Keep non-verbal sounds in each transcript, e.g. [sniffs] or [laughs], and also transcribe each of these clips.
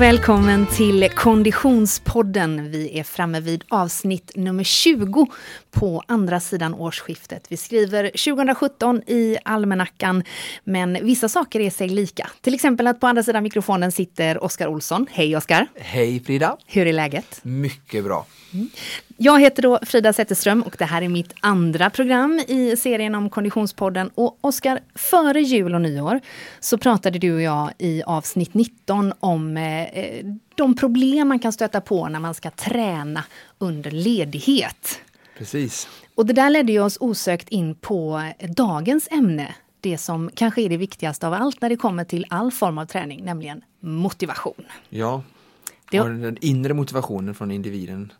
och välkommen till Konditionspodden. Vi är framme vid avsnitt nummer 20 på andra sidan årsskiftet. Vi skriver 2017 i almanackan, men vissa saker är sig lika. Till exempel att på andra sidan mikrofonen sitter Oskar Olsson. Hej Oskar! Hej Frida! Hur är läget? Mycket bra. Mm. Jag heter då Frida Zetterström och det här är mitt andra program i serien om Konditionspodden. Och Oskar, före jul och nyår så pratade du och jag i avsnitt 19 om eh, de problem man kan stöta på när man ska träna under ledighet. Precis. Och det där ledde oss osökt in på dagens ämne. Det som kanske är det viktigaste av allt när det kommer till all form av träning, nämligen motivation. Ja, den inre motivationen från individen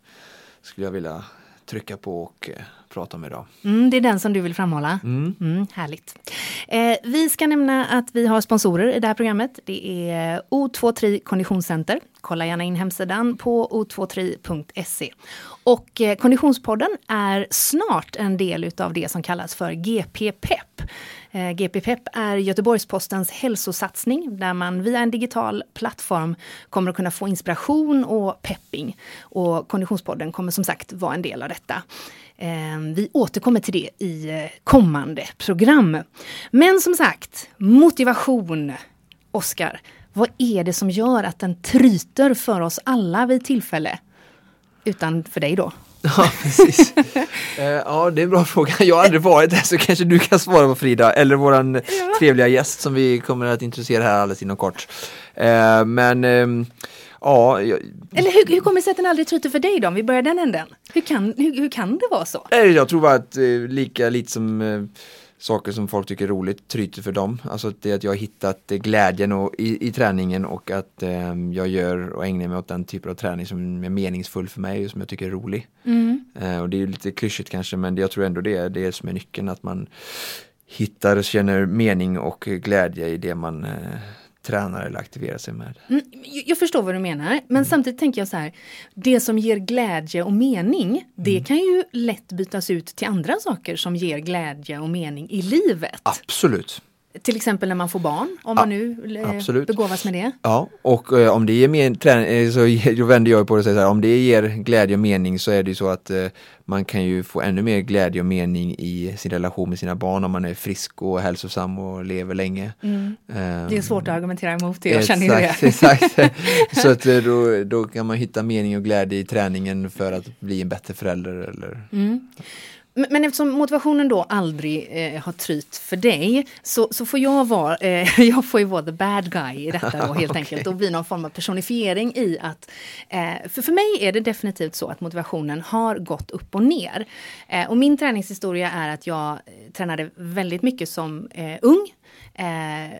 skulle jag vilja trycka på och eh, prata om idag. Mm, det är den som du vill framhålla. Mm. Mm, härligt. Eh, vi ska nämna att vi har sponsorer i det här programmet. Det är O23 Konditionscenter. Kolla gärna in hemsidan på o23.se. Och eh, Konditionspodden är snart en del utav det som kallas för GP Eh, GP Pep är Göteborgs-Postens hälsosatsning där man via en digital plattform kommer att kunna få inspiration och pepping. Och Konditionspodden kommer som sagt vara en del av detta. Ehm, vi återkommer till det i eh, kommande program. Men som sagt, motivation. Oskar, vad är det som gör att den tryter för oss alla vid tillfälle? Utan för dig då? [laughs] Ja, precis. uh, ja, det är en bra fråga. Jag har aldrig varit där så kanske du kan svara på Frida eller våran ja. trevliga gäst som vi kommer att intressera här alldeles inom kort. Uh, men um, Ja, jag... Eller hur, hur kommer sig att den aldrig tryter för dig då? Om vi börjar den änden. Hur kan, hur, hur kan det vara så? Jag tror bara att eh, lika lite som eh, saker som folk tycker är roligt tryter för dem. Alltså det att jag har hittat glädjen och, i, i träningen och att eh, jag gör och ägnar mig åt den typen av träning som är meningsfull för mig och som jag tycker är rolig. Mm. Eh, och det är lite klyschigt kanske men jag tror ändå det är det som är nyckeln att man hittar och känner mening och glädje i det man eh, tränar eller aktiverar sig med. Mm, jag förstår vad du menar, men mm. samtidigt tänker jag så här. Det som ger glädje och mening, mm. det kan ju lätt bytas ut till andra saker som ger glädje och mening i livet. Absolut. Till exempel när man får barn, om man nu eh, absolut. begåvas med det. Ja, och eh, om det ger mer träning, eh, så [laughs] då vänder jag på det och säger så här, om det ger glädje och mening så är det ju så att eh, man kan ju få ännu mer glädje och mening i sin relation med sina barn om man är frisk och hälsosam och lever länge. Mm. Um, det är svårt att argumentera emot det, jag känner ju det. [laughs] Exakt, [laughs] så att då, då kan man hitta mening och glädje i träningen för att bli en bättre förälder. Eller, mm. Men eftersom motivationen då aldrig eh, har trytt för dig så, så får jag vara, eh, [laughs] jag får ju vara the bad guy i detta då [laughs] helt okay. enkelt och bli någon form av personifiering i att eh, för, för mig är det definitivt så att motivationen har gått upp och ner. Eh, och min träningshistoria är att jag eh, tränade väldigt mycket som eh, ung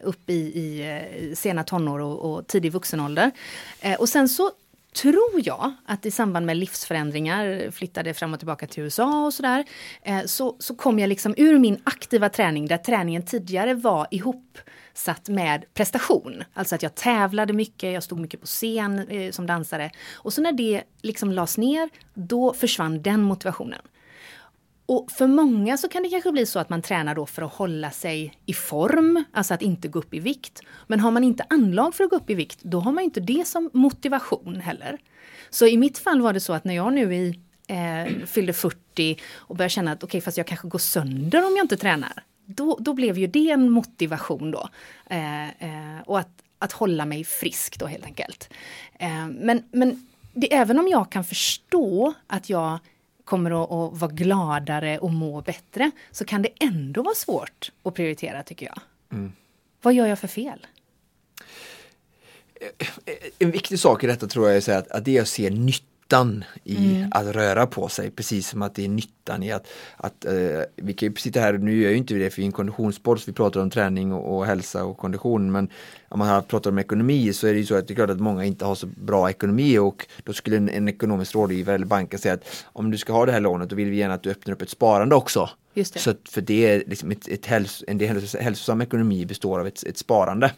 upp i, i sena tonår och, och tidig vuxenålder. Och sen så tror jag att i samband med livsförändringar, flyttade fram och tillbaka till USA och sådär, eh, så, så kom jag liksom ur min aktiva träning där träningen tidigare var ihopsatt med prestation. Alltså att jag tävlade mycket, jag stod mycket på scen eh, som dansare. Och så när det liksom lades ner, då försvann den motivationen. Och för många så kan det kanske bli så att man tränar då för att hålla sig i form, alltså att inte gå upp i vikt. Men har man inte anlag för att gå upp i vikt, då har man inte det som motivation heller. Så i mitt fall var det så att när jag nu i, eh, fyllde 40 och började känna att okej, okay, fast jag kanske går sönder om jag inte tränar. Då, då blev ju det en motivation då. Eh, eh, och att, att hålla mig frisk då helt enkelt. Eh, men men det, även om jag kan förstå att jag kommer att, att vara gladare och må bättre så kan det ändå vara svårt att prioritera tycker jag. Mm. Vad gör jag för fel? En viktig sak i detta tror jag är att, att det är att se nyttan i mm. att röra på sig, precis som att det är nyttan i att, att uh, vi kan ju sitta här, nu gör ju inte vi det för en konditionspodd, så vi pratar om träning och, och, hälsa och kondition, men om man pratar om ekonomi så är det ju så att det är klart att många inte har så bra ekonomi och då skulle en, en ekonomisk rådgivare eller banken säga att om du ska ha det här lånet då vill vi gärna att du öppnar upp ett sparande också. Just det. Så att för det är liksom ett, ett häls, en hälsosam ekonomi består av ett, ett sparande.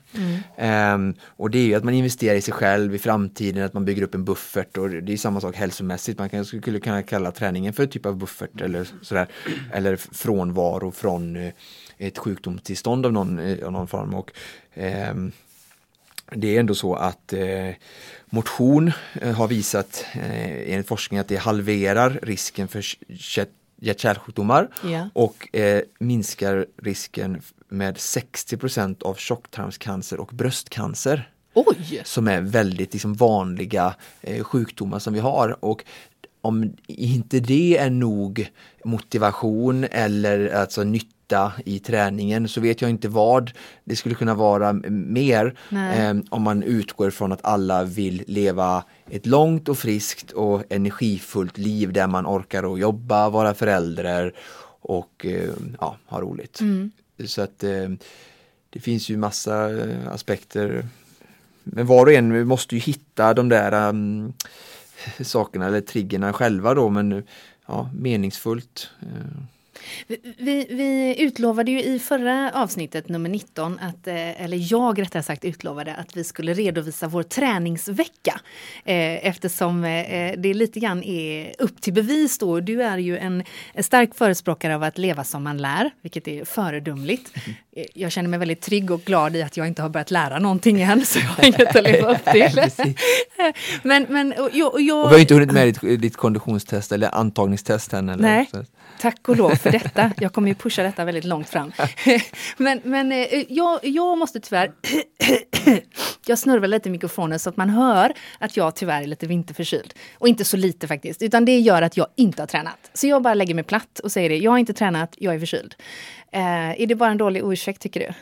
Mm. Um, och det är ju att man investerar i sig själv i framtiden, att man bygger upp en buffert och det är samma sak hälsomässigt. Man kan, skulle kunna kalla träningen för ett typ av buffert eller sådär. Eller frånvaro från uh, ett sjukdomstillstånd av någon, av någon form. Och, um, det är ändå så att eh, motion eh, har visat eh, enligt forskning att det halverar risken för hjärt-kärlsjukdomar Ja. och eh, minskar risken med 60% av tjocktarmscancer och bröstcancer Oj! som är väldigt liksom, vanliga eh, sjukdomar som vi har. Och om inte det är nog motivation eller alltså nytta i träningen så vet jag inte vad det skulle kunna vara mer eh, om man utgår från att alla vill leva ett långt och friskt och energifullt liv där man orkar att jobba, vara förälder och eh, ja, ha roligt. Så att eh, det finns ju massa eh, aspekter men var och en måste ju hitta de där um, sakerna eller triggerna själva då men ja, meningsfullt. eh. Vi, vi utlovade ju i förra avsnittet, nummer 19, att, eh, eller jag rättare sagt utlovade att vi skulle redovisa vår träningsvecka. Eh, eftersom eh, det lite grann är upp till bevis då. Du är ju en, stark förespråkare av att leva som man lär, vilket är föredömligt. [laughs] Jag känner mig väldigt trygg och glad i att jag inte har börjat lära någonting än, så jag har inget att leva upp till. [laughs] [laughs] Men, men, och, jag, och jag, Och vi har inte hunnit med ditt, ditt konditionstest eller antagningstest än. Eller? Nej. Tack och lov för detta. Jag kommer ju pusha detta väldigt långt fram. [laughs] Men, men eh, jag, jag måste tyvärr... [clears throat] Jag snurrar lite i mikrofonen så att man hör att jag tyvärr är lite vinterförkyld. Och inte så lite faktiskt, utan det gör att jag inte har tränat. Så jag bara lägger mig platt och säger det. Jag har inte tränat, jag är förkyld. Eh, är det bara en dålig ursäkt tycker du?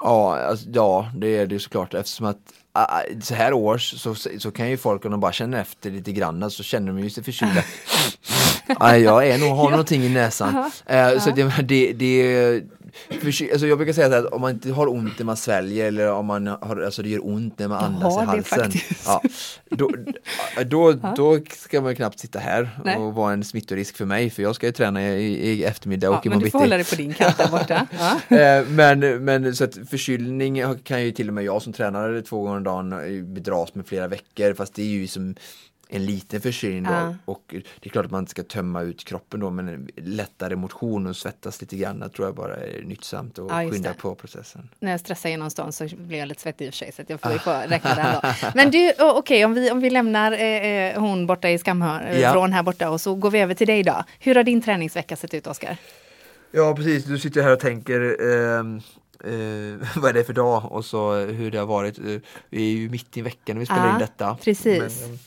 ja, alltså, ja, det är det såklart eftersom att så här års så, så kan ju folk om de bara känner efter lite grann så känner de ju sig förkylda. [laughs] Jag är nog, har någonting i näsan. Eh, Så det, det, det förky- alltså jag brukar säga att om man inte har ont när man sväljer eller om man har, alltså det gör ont när man andas i halsen. Ja, då, då, då ska man ju knappt sitta här Nej. och vara en smittorisk för mig för jag ska ju träna i, i eftermiddag och Ja, men imorgon du får bitti. hålla dig på din kant där borta. [laughs] Ja. Eh, men, men så att förkylning kan ju till och med jag som tränare två gånger om dagen eh, bedras med flera veckor fast det är ju som en liten förkylning då Ja. och det är klart att man inte ska tömma ut kroppen då men lättare motion och svettas lite grann det tror jag bara är nyttsamt och Ja, skynda det. på processen. när jag stressar genom stan så blir jag lite svettig i och för sig så att jag får ju [laughs] räkna den då. Men du, okej om, vi, om vi lämnar eh, eh, hon borta i Skamhörn, eh, Ja. från här borta och så går vi över till dig då. Hur har din träningsvecka sett ut Oskar? Ja precis, du sitter här och tänker ehm, eh, [laughs] vad är det för dag och så hur det har varit. Eh, Vi är ju mitt i veckan när vi spelar Ja, in detta. precis. Men, ehm,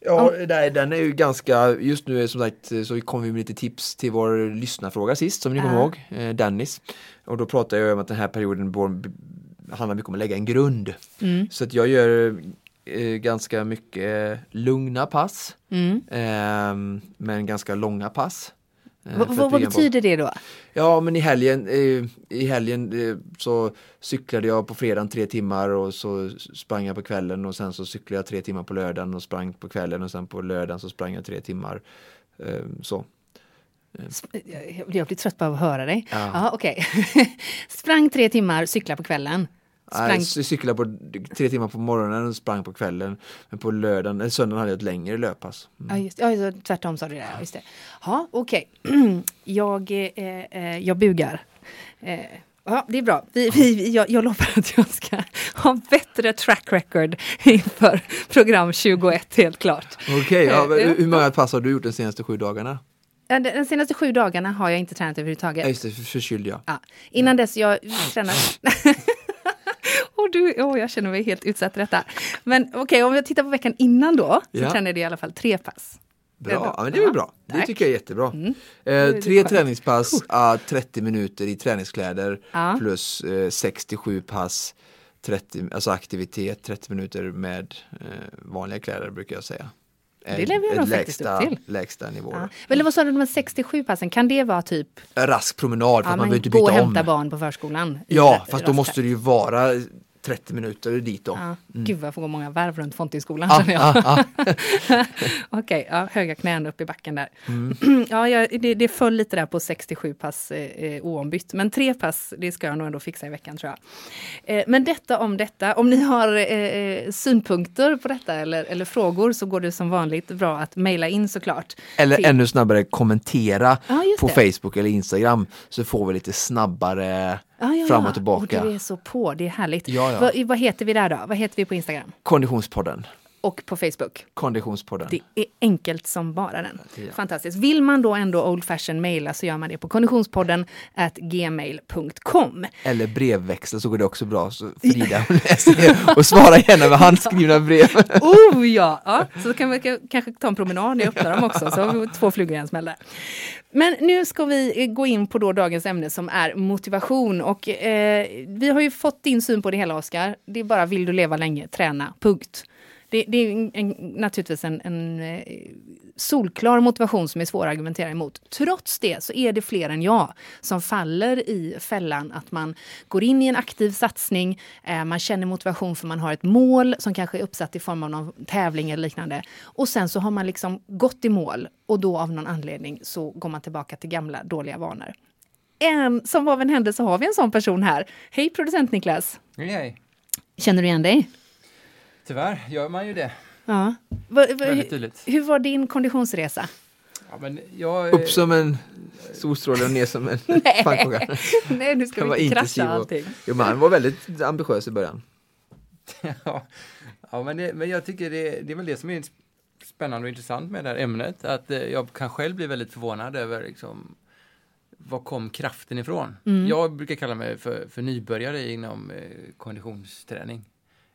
Ja, nej, den är ju ganska, just nu som sagt eh, så kom vi med lite tips till vår lyssnarfråga sist som ni kommer ihåg, eh, Dennis. Och då pratade jag om att den här perioden handlar mycket om att lägga en grund. Mm. Så att jag gör eh, ganska mycket lugna pass, Mm. eh, men ganska långa pass. Eh, Vad- betyder det då? Ja men i helgen, eh, i helgen eh, så cyklade jag på fredagen tre timmar och så sprang jag på kvällen och sen så cyklade jag tre timmar på lördagen och sprang på kvällen och sen på lördagen så sprang jag tre timmar. Eh, så. Jag jag blir trött på att höra dig. Ja. Ja, okej. [laughs] Sprang tre timmar, cykla på kvällen. Sprang... Så cyklade på tre timmar på morgonen och sprang på kvällen. Men på lördagen, eller söndagen hade jag ett längre löppass. Mm. Ja, just, ja, just, tvärtom sa du det. Ja, Just det. Ja, okej. [clears throat] jag, eh, eh, jag bugar. Eh, ja, det är bra. Vi, vi, jag, jag lovar att jag ska ha bättre track record inför program 21, helt klart. Okej, ja, men Eh, hur många pass har du gjort de senaste sju dagarna? Ja, De senaste sju dagarna har jag inte tränat överhuvudtaget. Ja, just det, för- förkyld jag. Ja. Innan dess jag tränar... [sniffs] [laughs] Och du, oh, jag känner mig helt utsatt i detta. Men okej, om jag tittar på veckan innan då, så Ja. tränade jag i alla fall tre pass. Det Bra, ja, men det är väl bra. Det tack. tycker jag är jättebra. Mm. Eh, tre träningspass, ah, 30 minuter i träningskläder Ja. plus eh, 67 pass, 30, alltså aktivitet, 30 minuter med eh, vanliga kläder brukar jag säga. Det lever jag nog faktiskt upp till. lägsta nivåer. Ja. Men vad sa du, de här 67 passen, kan det vara typ En rask promenad för ja, att man behöver inte gå och byta hämta om. barn på förskolan? Ja, fast då måste det ju vara 30 minuter dit då. Ja, Gud vad jag får gå många varv runt Fontinskolan Ah, jag. ah, [laughs] ah. Okej, ja, höga knän upp i backen där. Mm. [clears throat] ja, jag, det, det föll lite där på 67 pass eh, eh, oombytt. Men tre pass, det ska jag nog ändå fixa i veckan tror jag. Eh, men detta om detta. Om ni har eh, eh, synpunkter på detta eller, eller frågor så går det som vanligt bra att mejla in såklart. Eller Till- ännu snabbare kommentera just på det. Facebook eller Instagram så får vi lite snabbare Ja, ja, fram och tillbaka. Och du är så på, det är härligt. Ja, ja. Vad, vad heter vi där då? Vad heter vi på Instagram? Konditionspodden. Och på Facebook? Konditionspodden. Det är enkelt som bara den. Ja. Fantastiskt. Vill man då ändå old fashion mejla så gör man det på konditionspodden at gmail.com. Eller brevväxel så går det också bra. Så [laughs] Frida och svarar gärna med handskrivna brev. Oh ja! ja! Så kan vi kanske ta en promenad när jag öppnar dem också, så har vi två flugor i en smäll där. Men nu ska vi eh, gå in på då dagens ämne som är motivation. Och eh, vi har ju fått din syn på det hela, Oskar. Det är bara vill du leva länge, träna, punkt. Det, det är en, naturligtvis en, en eh, solklar motivation som är svår att argumentera emot. Trots det så är det fler än jag som faller i fällan att man går in i en aktiv satsning, eh, man känner motivation för man har ett mål som kanske är uppsatt i form av någon tävling eller liknande. Och sen så har man liksom gått i mål och då av någon anledning så går man tillbaka till gamla dåliga vanor. En, som av en händelse har vi en sån person här. Hej producent Niklas! Hej. Känner du igen dig? Tyvärr gör man ju det. Ja. Va, va, Väldigt hur, tydligt. hur var din konditionsresa? Ja, men jag, Upp som en solstråle och ner som en [laughs] pannkaka. Nej, nu ska vi inte intensiv krascha och- allting. Jo, men han var väldigt ambitiös i början. ja, ja, men, det, men jag tycker det, det är väl det som är spännande och intressant med det här ämnet. Att eh, jag kan själv bli väldigt förvånad över liksom, var kom kraften ifrån? Mm. Jag brukar kalla mig för, för nybörjare inom eh, konditionsträning.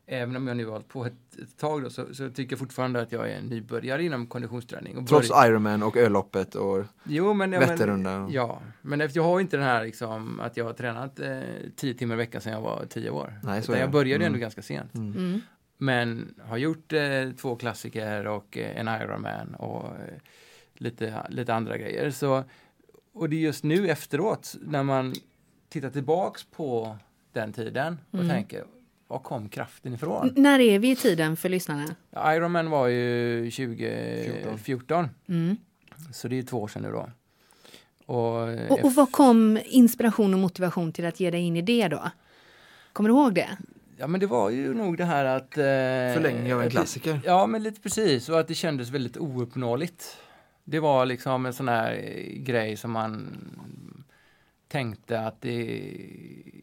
Även om jag nu har hållit på ett, ett tag då, så, så tycker jag fortfarande att jag är en nybörjare inom konditionsträning. Och Trots börj- Ironman och ölloppet och Jo, men, ja, men, Vätternrundan. Ja, men efter, jag har inte den här liksom, att jag har tränat eh, tio timmar i veckan sedan jag var tio år. Nej, så Utan är jag började Mm. ändå ganska sent. Mm. Mm. Men har gjort eh, två klassiker och eh, en Ironman och eh, lite, lite andra grejer. Så, och det är just nu efteråt när man tittar tillbaks på den tiden och Mm. tänker, var kom kraften ifrån? N- När är vi i tiden för lyssnarna? Ironman var ju 2014, Mm. så det är två år sedan nu då. Och, Och, och vad kom inspiration och motivation till att ge dig in i det då? Kommer du ihåg det? Ja men det var ju nog det här att... Eh, Förlängning av en klassiker. Ja men lite precis och att det kändes väldigt ouppnåeligt. Det var liksom en sån här eh, grej som man tänkte att det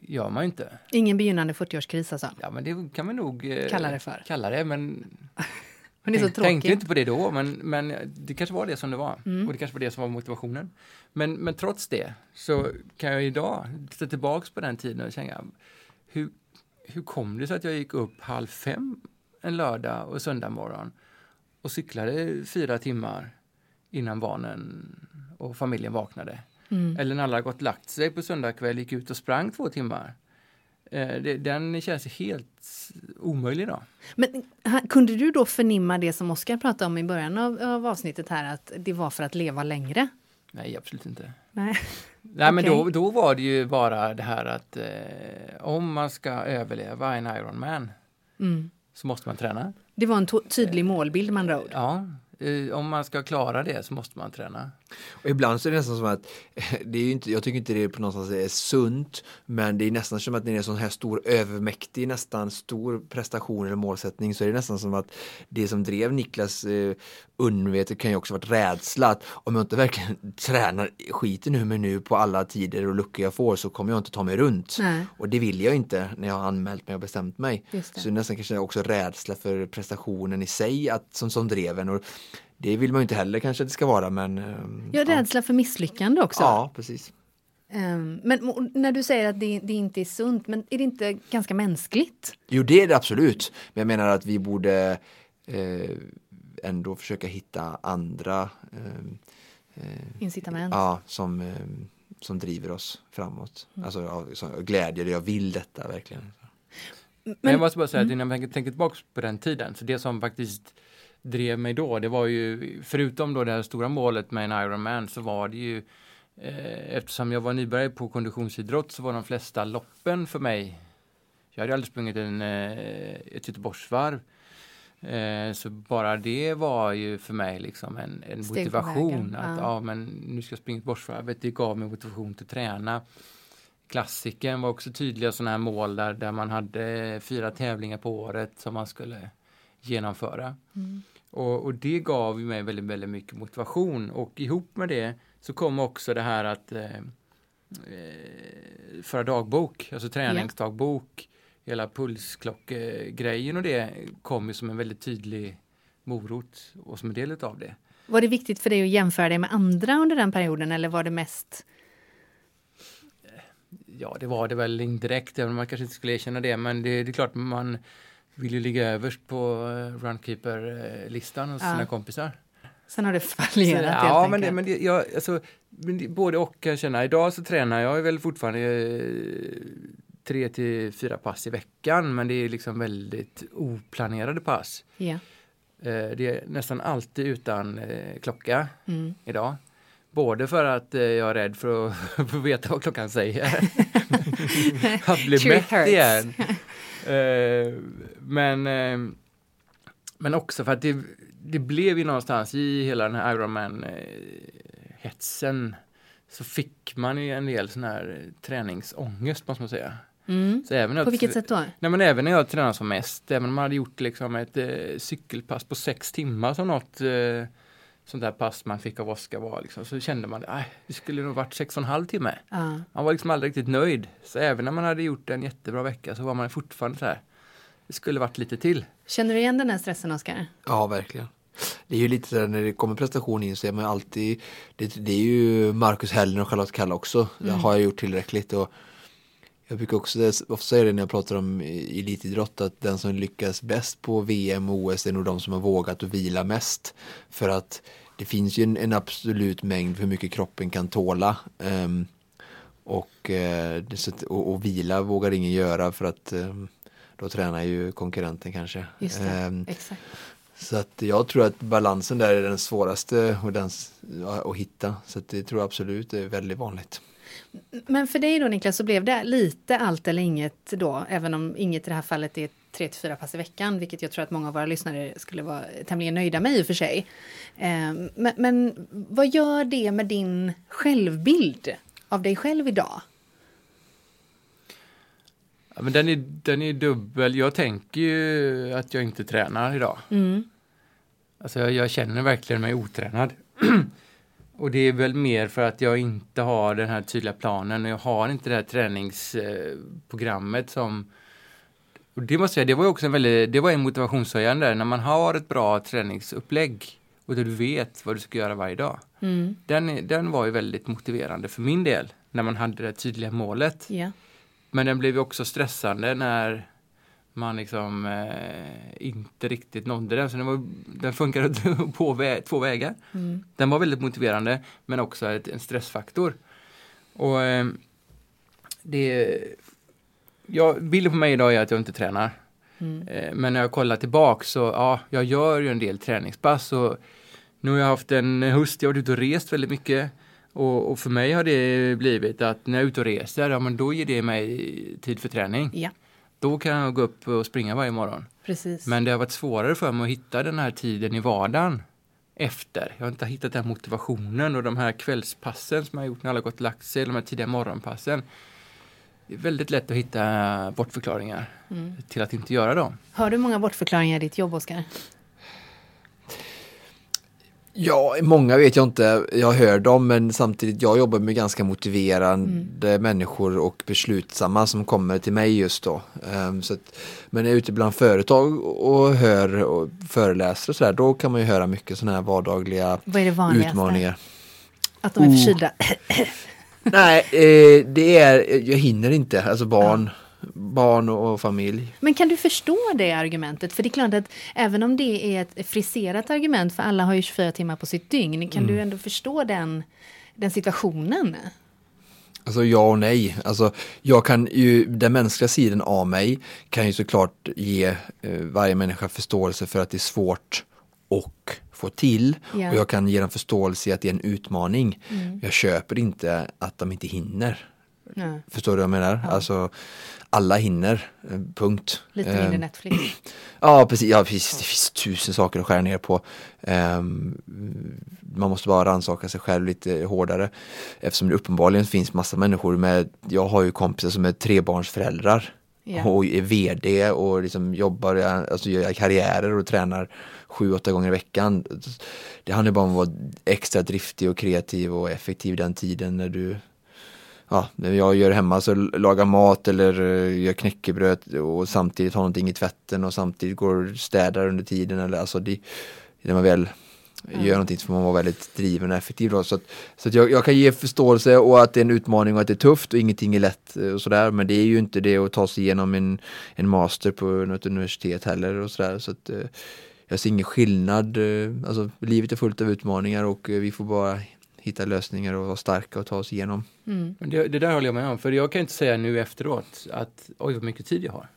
gör man ju inte. Ingen begynnande 40-årskris alltså. Ja men det kan man nog eh, Kalla det för. Kalla det men [laughs] Men det är så tänk, tänkte tråkigt. inte på det då men, men det kanske var det som det var. Mm. Och det kanske var det som var motivationen. Men, men trots det så kan jag idag titta tillbaks på den tiden och tänka hur, hur kom det sig att jag gick upp halv fem en lördag och söndag morgon och cyklade fyra timmar innan barnen och familjen vaknade. Mm. Eller när alla hade gått lagt sig på söndag kväll gick ut och sprang två timmar. Eh, den känns helt omöjlig idag. Men kunde du då förnimma det som Oskar pratade om i början av, av avsnittet här, att det var för att leva längre? Nej, absolut inte. Nej. [laughs] Nej, men då, då var det ju bara det här att eh, om man ska överleva en Ironman Mm. så måste man träna. Det var en tydlig målbild andra ord. Ja, eh, om man ska klara det så måste man träna. Och ibland så är det nästan som att, [laughs] det är inte, jag tycker inte det på någonstans är sunt, men det är nästan som att när det är en sån här stor övermäktig, nästan stor prestation eller målsättning så är det nästan som att det som drev Niklas eh, undermedvetet kan ju också varit rädsla att om jag inte verkligen [laughs] tränar skiten nu men nu på alla tider och luckor jag får så kommer jag inte ta mig runt. Nej. Och det vill jag inte när jag har anmält mig och bestämt mig. Så nästan kanske också rädsla för prestationen i sig att, som, som drev en. Och det vill man ju inte heller kanske att det ska vara men ehm, Ja, rädsla för misslyckande också. Ja, precis. Ehm, men när du säger att det, det inte är sunt, men är det inte ganska mänskligt? Jo, det är det absolut. Men jag menar att vi borde eh, ändå försöka hitta andra ehm, eh, Incitament? ja, som, som driver oss framåt. Mm. Alltså ja, som glädje, jag vill detta verkligen. Men, jag måste bara säga att innan jag tänker tillbaka på den tiden, så det som faktiskt drev mig då, det var ju, förutom då det här stora målet med en Ironman, så var det ju, eh, eftersom jag var nybörjare på konditionsidrott, så var de flesta loppen för mig, jag hade aldrig sprungit en, eh, ett Göteborgsvarv, eh, så bara det var ju för mig liksom en, en motivation. Att, ja. ja. men nu ska jag springa Göteborgsvarvet, det gav mig motivation till att träna. Klassiken var också tydliga sådana här mål där, där man hade fyra tävlingar på året som man skulle genomföra. Mm. Och, och det gav mig väldigt, väldigt mycket motivation och ihop med det så kom också det här att eh, eh, föra dagbok, alltså träningsdagbok. Hela pulsklockgrejen och det kom ju som en väldigt tydlig morot och som en del av det. Var det viktigt för dig att jämföra dig med andra under den perioden eller var det mest Ja, det var det väl indirekt, även om man kanske inte skulle erkänna det. Men det, det är klart, man vill ju ligga överst på eh, Runkeeper-listan hos ja. sina kompisar. Sen har det fallerat helt Ja, men, det, men det, jag, alltså, men det, både och kan jag känna. Idag så tränar jag väl fortfarande eh, tre till fyra pass i veckan, men det är liksom väldigt oplanerade pass. Eh, det är nästan alltid utan eh, klocka mm. idag. Både för att jag är rädd för att [laughs] få veta vad klockan säger. [laughs] [laughs] att bli mätt igen. Men, men också för att det, det blev ju någonstans i hela den här Ironman-hetsen så fick man ju en del sån här träningsångest måste man säga. Mm. Så även på vilket sätt då? Nej, men även när jag tränade som mest, även om man hade gjort liksom ett eh, cykelpass på sex timmar som något eh, sånt där pass man fick av Oskar var liksom, så kände man att det skulle nog varit sex och en halv timme. Uh. Man var liksom aldrig riktigt nöjd. Så även när man hade gjort en jättebra vecka så var man fortfarande så här, det skulle varit lite till. Känner du igen den här stressen Oskar? Ja, verkligen. Det är ju lite sådär när det kommer prestation in så är man alltid, det, det är ju Marcus Hellner och Charlotte Kalla också. Mm. Det har jag gjort tillräckligt och jag brukar också ofta säga det när jag pratar om elitidrott att den som lyckas bäst på VM och OS är nog de som har vågat att vila mest. För att det finns ju en, en absolut mängd hur mycket kroppen kan tåla. Um, och, uh, och, och, vila vågar ingen göra för att um, då tränar ju konkurrenten kanske. Det, um, exakt. Så att jag tror att balansen där är den svåraste och den, att hitta. Så att det tror jag absolut är väldigt vanligt. Men för dig då Niklas så blev det lite allt eller inget då, även om inget i det här fallet är tre till fyra pass i veckan, vilket jag tror att många av våra lyssnare skulle vara tämligen nöjda med i och för sig. Ehm, men, men vad gör det med din självbild av dig själv idag? Ja, men den, är, den är dubbel. Jag tänker ju att jag inte tränar idag. Mm. Alltså jag, jag känner verkligen mig otränad. [clears throat] Och det är väl mer för att jag inte har den här tydliga planen och jag har inte det här träningsprogrammet som och det måste jag säga, det var också en väldigt, det var en motivationshöjande när man har ett bra träningsupplägg och du vet vad du ska göra varje dag. Mm. Den, den var ju väldigt motiverande för min del när man hade det tydliga målet. Yeah. Men den blev också stressande när man liksom eh, inte riktigt nådde den. Så den, var, den funkade [laughs] på vä två vägar. Mm. Den var väldigt motiverande men också ett, en stressfaktor. Och eh, det jag, bilden på mig idag är att jag inte tränar. Mm. Eh, men när jag kollar tillbaks så ja, jag gör ju en del träningspass. Och nu har jag haft en höst, jag har varit ute och rest väldigt mycket. Och, och, för mig har det blivit att när jag är ute och reser, ja men då ger det mig tid för träning. Ja. Då kan jag gå upp och springa varje morgon. Precis. Men det har varit svårare för mig att hitta den här tiden i vardagen efter. Jag har inte hittat den motivationen och de här kvällspassen som jag har gjort när alla gått och lagt sig, de här tidiga morgonpassen. Det är väldigt lätt att hitta bortförklaringar mm. till att inte göra dem. Har du många bortförklaringar i ditt jobb, Oskar? Ja, många vet jag inte. Jag hör dem men samtidigt, jag jobbar med ganska motiverande mm. människor och beslutsamma som kommer till mig just då. Um, så att, men är jag ute bland företag och hör och föreläser och sådär, då kan man ju höra mycket sådana här vardagliga Vad är det vanligaste? utmaningar. Att de är förkylda? Oh. Nej, eh, det är, jag hinner inte, alltså barn. Ja barn och familj. Men kan du förstå det argumentet? För det är klart att även om det är ett friserat argument, för alla har ju 24 timmar på sitt dygn, kan mm. du ändå förstå den, den situationen? Alltså ja och nej. Alltså, jag kan ju, den mänskliga sidan av mig kan ju såklart ge eh, varje människa förståelse för att det är svårt och få till. Yeah. Och jag kan ge dem förståelse i att det är en utmaning. Mm. Jag köper inte att de inte hinner. Nej. Förstår du vad jag menar? Ja. Alltså, alla hinner, eh, punkt. Lite mindre um, Netflix. [clears throat] Ja, precis. Ja, det, finns, det finns tusen saker att skära ner på. Um, man måste bara rannsaka sig själv lite hårdare. Eftersom det uppenbarligen finns massa människor med, jag har ju kompisar som är trebarnsföräldrar. Yeah. och är VD och liksom jobbar, alltså gör karriärer och tränar sju, åtta gånger i veckan. Det handlar bara om att vara extra driftig och kreativ och effektiv den tiden när du ja, när jag gör hemma så lagar mat eller eh, gör knäckebröd och samtidigt har någonting i tvätten och samtidigt går städar under tiden eller alltså det, när man väl mm. gör någonting så får man vara väldigt driven och effektiv då. Så, att, så att jag, jag, kan ge förståelse och att det är en utmaning och att det är tufft och ingenting är lätt och sådär men det är ju inte det att ta sig igenom en, en master på något universitet heller och sådär så att uh, jag ser ingen skillnad, uh, alltså livet är fullt av utmaningar och vi får bara hitta lösningar och vara starka och ta oss igenom. Mm. Det, det, där håller jag med om, för jag kan inte säga nu efteråt att oj vad mycket tid jag har.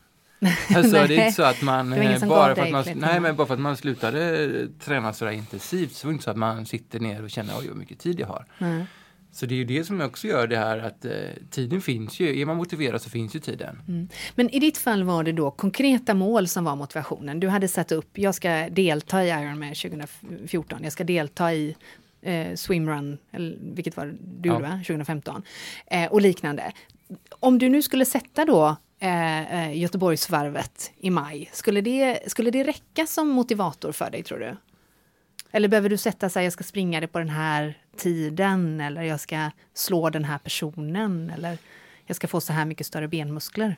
Alltså det är inte så att man, bara för att man, nej, men bara för att man slutade träna sådär intensivt så var det inte så att man sitter ner och känner oj vad mycket tid jag har. Mm. Så det är ju det som också gör det här att eh, tiden finns ju, är man motiverad så finns ju tiden. Mm. Men i ditt fall var det då konkreta mål som var motivationen. Du hade satt upp, jag ska delta i Ironman 2014, jag ska delta i eh, swimrun, eller vilket var du ja. va? 2015, eh, och liknande. Om du nu skulle sätta då eh, eh, Göteborgsvarvet i maj, skulle det, skulle det räcka som motivator för dig tror du? Eller behöver du sätta sig, jag ska springa det på den här tiden eller jag ska slå den här personen eller jag ska få så här mycket större benmuskler?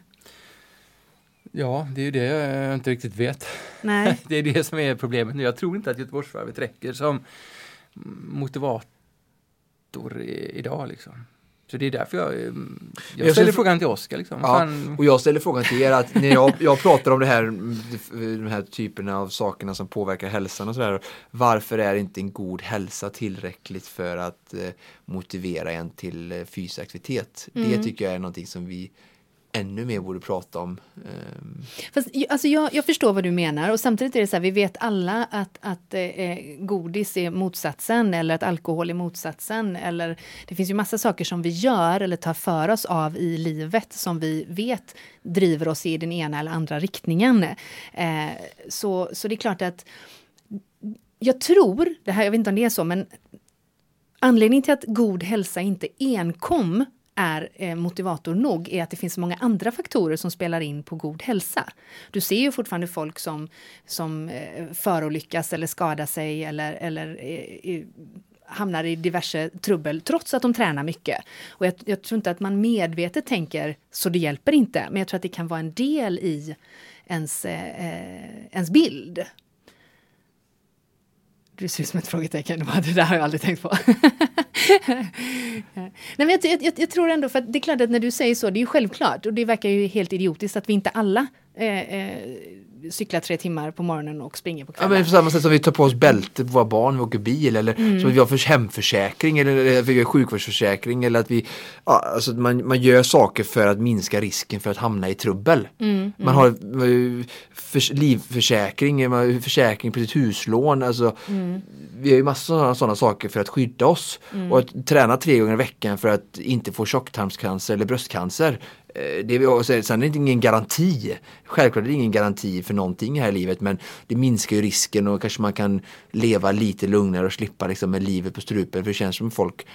Ja, det är ju det jag inte riktigt vet. Nej. [laughs] det är det som är problemet nu. Jag tror inte att Göteborgsvarvet räcker som motivator idag liksom. Så det är därför jag, eh, jag ställer jag frågan till Oskar. Liksom. Ja, och jag ställer frågan till er att när jag, jag pratar om det här, de här typerna av sakerna som påverkar hälsan och sådär. Varför är inte en god hälsa tillräckligt för att eh, motivera en till eh, fysisk aktivitet? Mm. Det tycker jag är någonting som vi ännu mer borde prata om. Ehm, Fast, alltså jag, jag, förstår vad du menar och samtidigt är det så här, vi vet alla att, att eh, godis är motsatsen eller att alkohol är motsatsen. Eller, det finns ju massa saker som vi gör eller tar för oss av i livet som vi vet driver oss i den ena eller andra riktningen. Eh, så, så det är klart att jag tror, det här, jag vet inte om det är så, men anledningen till att god hälsa inte enkom är eh, motivator nog är att det finns så många andra faktorer som spelar in på god hälsa. Du ser ju fortfarande folk som, som eh, förolyckas eller skadar sig eller, eller eh, hamnar i diverse trubbel trots att de tränar mycket. Och jag, jag, tror inte att man medvetet tänker så det hjälper inte, men jag tror att det kan vara en del i ens, eh, ens bild. Du ser ut som ett frågetecken. Det där har jag aldrig tänkt på. [laughs] Nej, men jag, jag, jag, tror ändå, för det är klart att när du säger så, det är ju självklart och det verkar ju helt idiotiskt att vi inte alla eh, eh, cyklar tre timmar på morgonen och springer på kvällen. Ja, men på samma sätt som vi tar på oss bälte på våra barn när vi åker bil eller mm. som vi har för hemförsäkring eller att vi har sjukvårdsförsäkring eller att vi, ja, alltså man, man gör saker för att minska risken för att hamna i trubbel. Mm, mm. Man har för, livförsäkring, man har försäkring på sitt huslån, alltså mm. vi har ju massor av sådana saker för att skydda oss mm. och att träna tre gånger i veckan för att inte få tjocktarmscancer eller bröstcancer det vi sen är det ingen garanti. Självklart är det ingen garanti för någonting här i livet men det minskar ju risken och kanske man kan leva lite lugnare och slippa liksom med livet på strupen för det känns som folk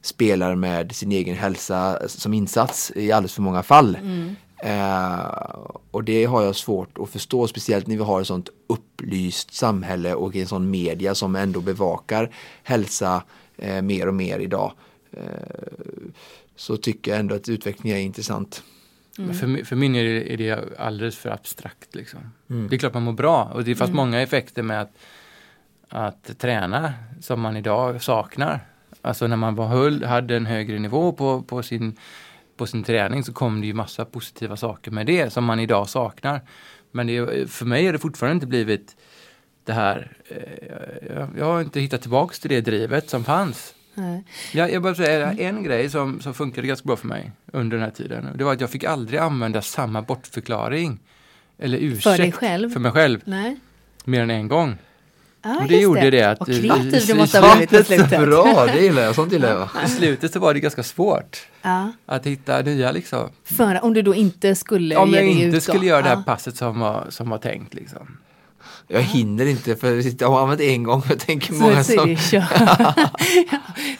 spelar med sin egen hälsa som insats i alldeles för många fall. Mm. Eh, och det har jag svårt att förstå, speciellt när vi har ett sånt upplyst samhälle och en sån media som ändå bevakar hälsa eh, mer och mer idag. Eh, så tycker jag ändå att utvecklingen är intressant. Mm. För, för min är det, är det alldeles för abstrakt. Liksom. Mm. Det är klart man mår bra och det fanns mm. många effekter med att, att träna som man idag saknar. Alltså när man var höll, hade en högre nivå på, på, sin, på sin träning så kom det ju massa positiva saker med det som man idag saknar. Men det, för mig har det fortfarande inte blivit det här, eh, jag, jag har inte hittat tillbaks till det drivet som fanns. Ja, jag bara säga en grej som, som funkade ganska bra för mig under den här tiden. Det var att jag fick aldrig använda samma bortförklaring eller ursäkt för, dig själv? för mig själv. Nej. Mer än en gång. Ah, och det gjorde det, det att... Och kreativ du måste ha blivit på slutet. Bra, det gillar jag. Sånt gillar jag. I slutet så var det ganska svårt ja. att hitta nya liksom. För om du då inte skulle Om jag inte skulle göra det här passet som var, som var tänkt liksom. Jag hinner inte för jag har använt en gång. Jag tänker så många som...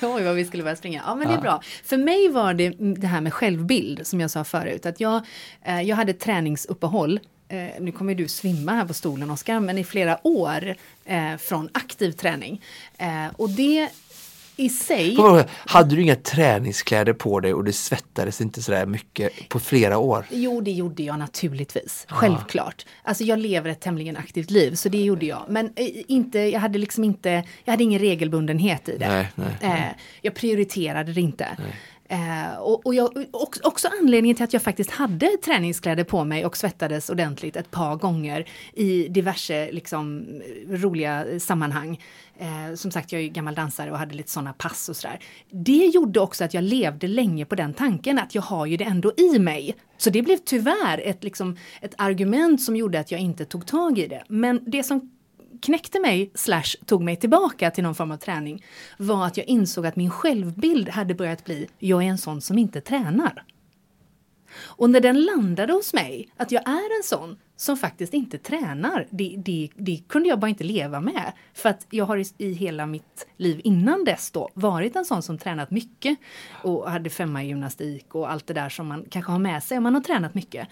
[laughs] Oj vad vi skulle börja springa. Ja men det är bra. För mig var det det här med självbild som jag sa förut. Att jag, eh, jag hade träningsuppehåll eh, nu kommer du svimma här på stolen Oskar, men i flera år eh, från aktiv träning. Eh, och det i sig. Hade du inga träningskläder på dig och det svettades inte sådär mycket på flera år? Jo, det gjorde jag naturligtvis. Självklart. Alltså jag lever ett tämligen aktivt liv, så det gjorde jag. Men eh, inte, jag hade liksom inte, jag hade ingen regelbundenhet i det. Nej, nej, nej. Eh, jag prioriterade det inte. Eh, och, och jag, också, också anledningen till att jag faktiskt hade träningskläder på mig och svettades ordentligt ett par gånger i diverse liksom, roliga sammanhang. Eh, som sagt, jag är gammal dansare och hade lite sådana pass och sådär. Det gjorde också att jag levde länge på den tanken att jag har ju det ändå i mig. Så det blev tyvärr ett, liksom, ett argument som gjorde att jag inte tog tag i det. Men det som knäckte mig, slash tog mig tillbaka till någon form av träning, var att jag insåg att min självbild hade börjat bli, jag är en sån som inte tränar. Och när den landade hos mig, att jag är en sån som faktiskt inte tränar, det, det, det kunde jag bara inte leva med. För att jag har i, i, hela mitt liv innan dess då varit en sån som tränat mycket och hade femma i gymnastik och allt det där som man kanske har med sig om man har tränat mycket.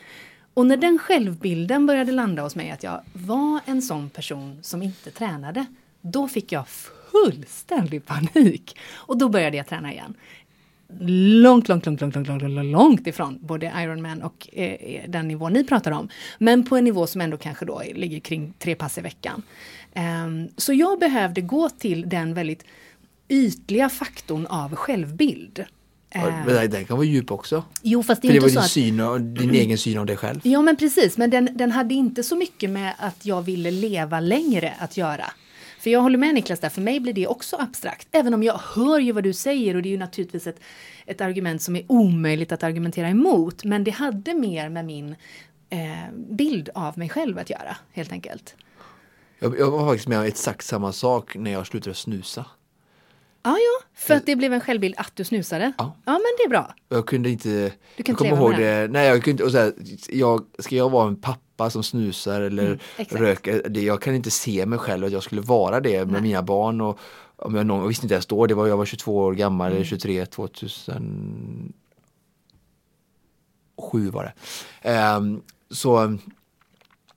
Och när den självbilden började landa hos mig att jag var en sån person som inte tränade, då fick jag fullständig panik. Och då började jag träna igen. Långt, långt, långt, långt, långt, långt, långt ifrån både Ironman och eh, den nivå ni pratar om. Men på en nivå som ändå kanske då ligger kring tre pass i veckan. Um, så jag behövde gå till den väldigt ytliga faktorn av självbild. Men den kan vara djup också. Jo, fast det, är För inte det var din, syn och, din egen syn av dig själv. Ja, men precis. Men den, den hade inte så mycket med att jag ville leva längre att göra. För jag håller med Niklas där, för mig blir det också abstrakt. Även om jag hör ju vad du säger och det är ju naturligtvis ett, ett argument som är omöjligt att argumentera emot. Men det hade mer med min eh, bild av mig själv att göra, helt enkelt. Jag, jag var faktiskt med om exakt samma sak när jag slutade snusa. Ja, ja, för att det blev en självbild att du snusade. Ja. ja men det är bra. Jag kunde inte, Du kan jag kommer ihåg det, nej jag kunde inte, och så här, jag, ska jag vara en pappa som snusar eller Mm, röker, det, jag kan inte se mig själv att jag skulle vara det med Nej. mina barn och om jag, någon, jag visste inte ens då, det var, jag var 22 år gammal, Mm. eller 23, 2007 var det. Ehm, så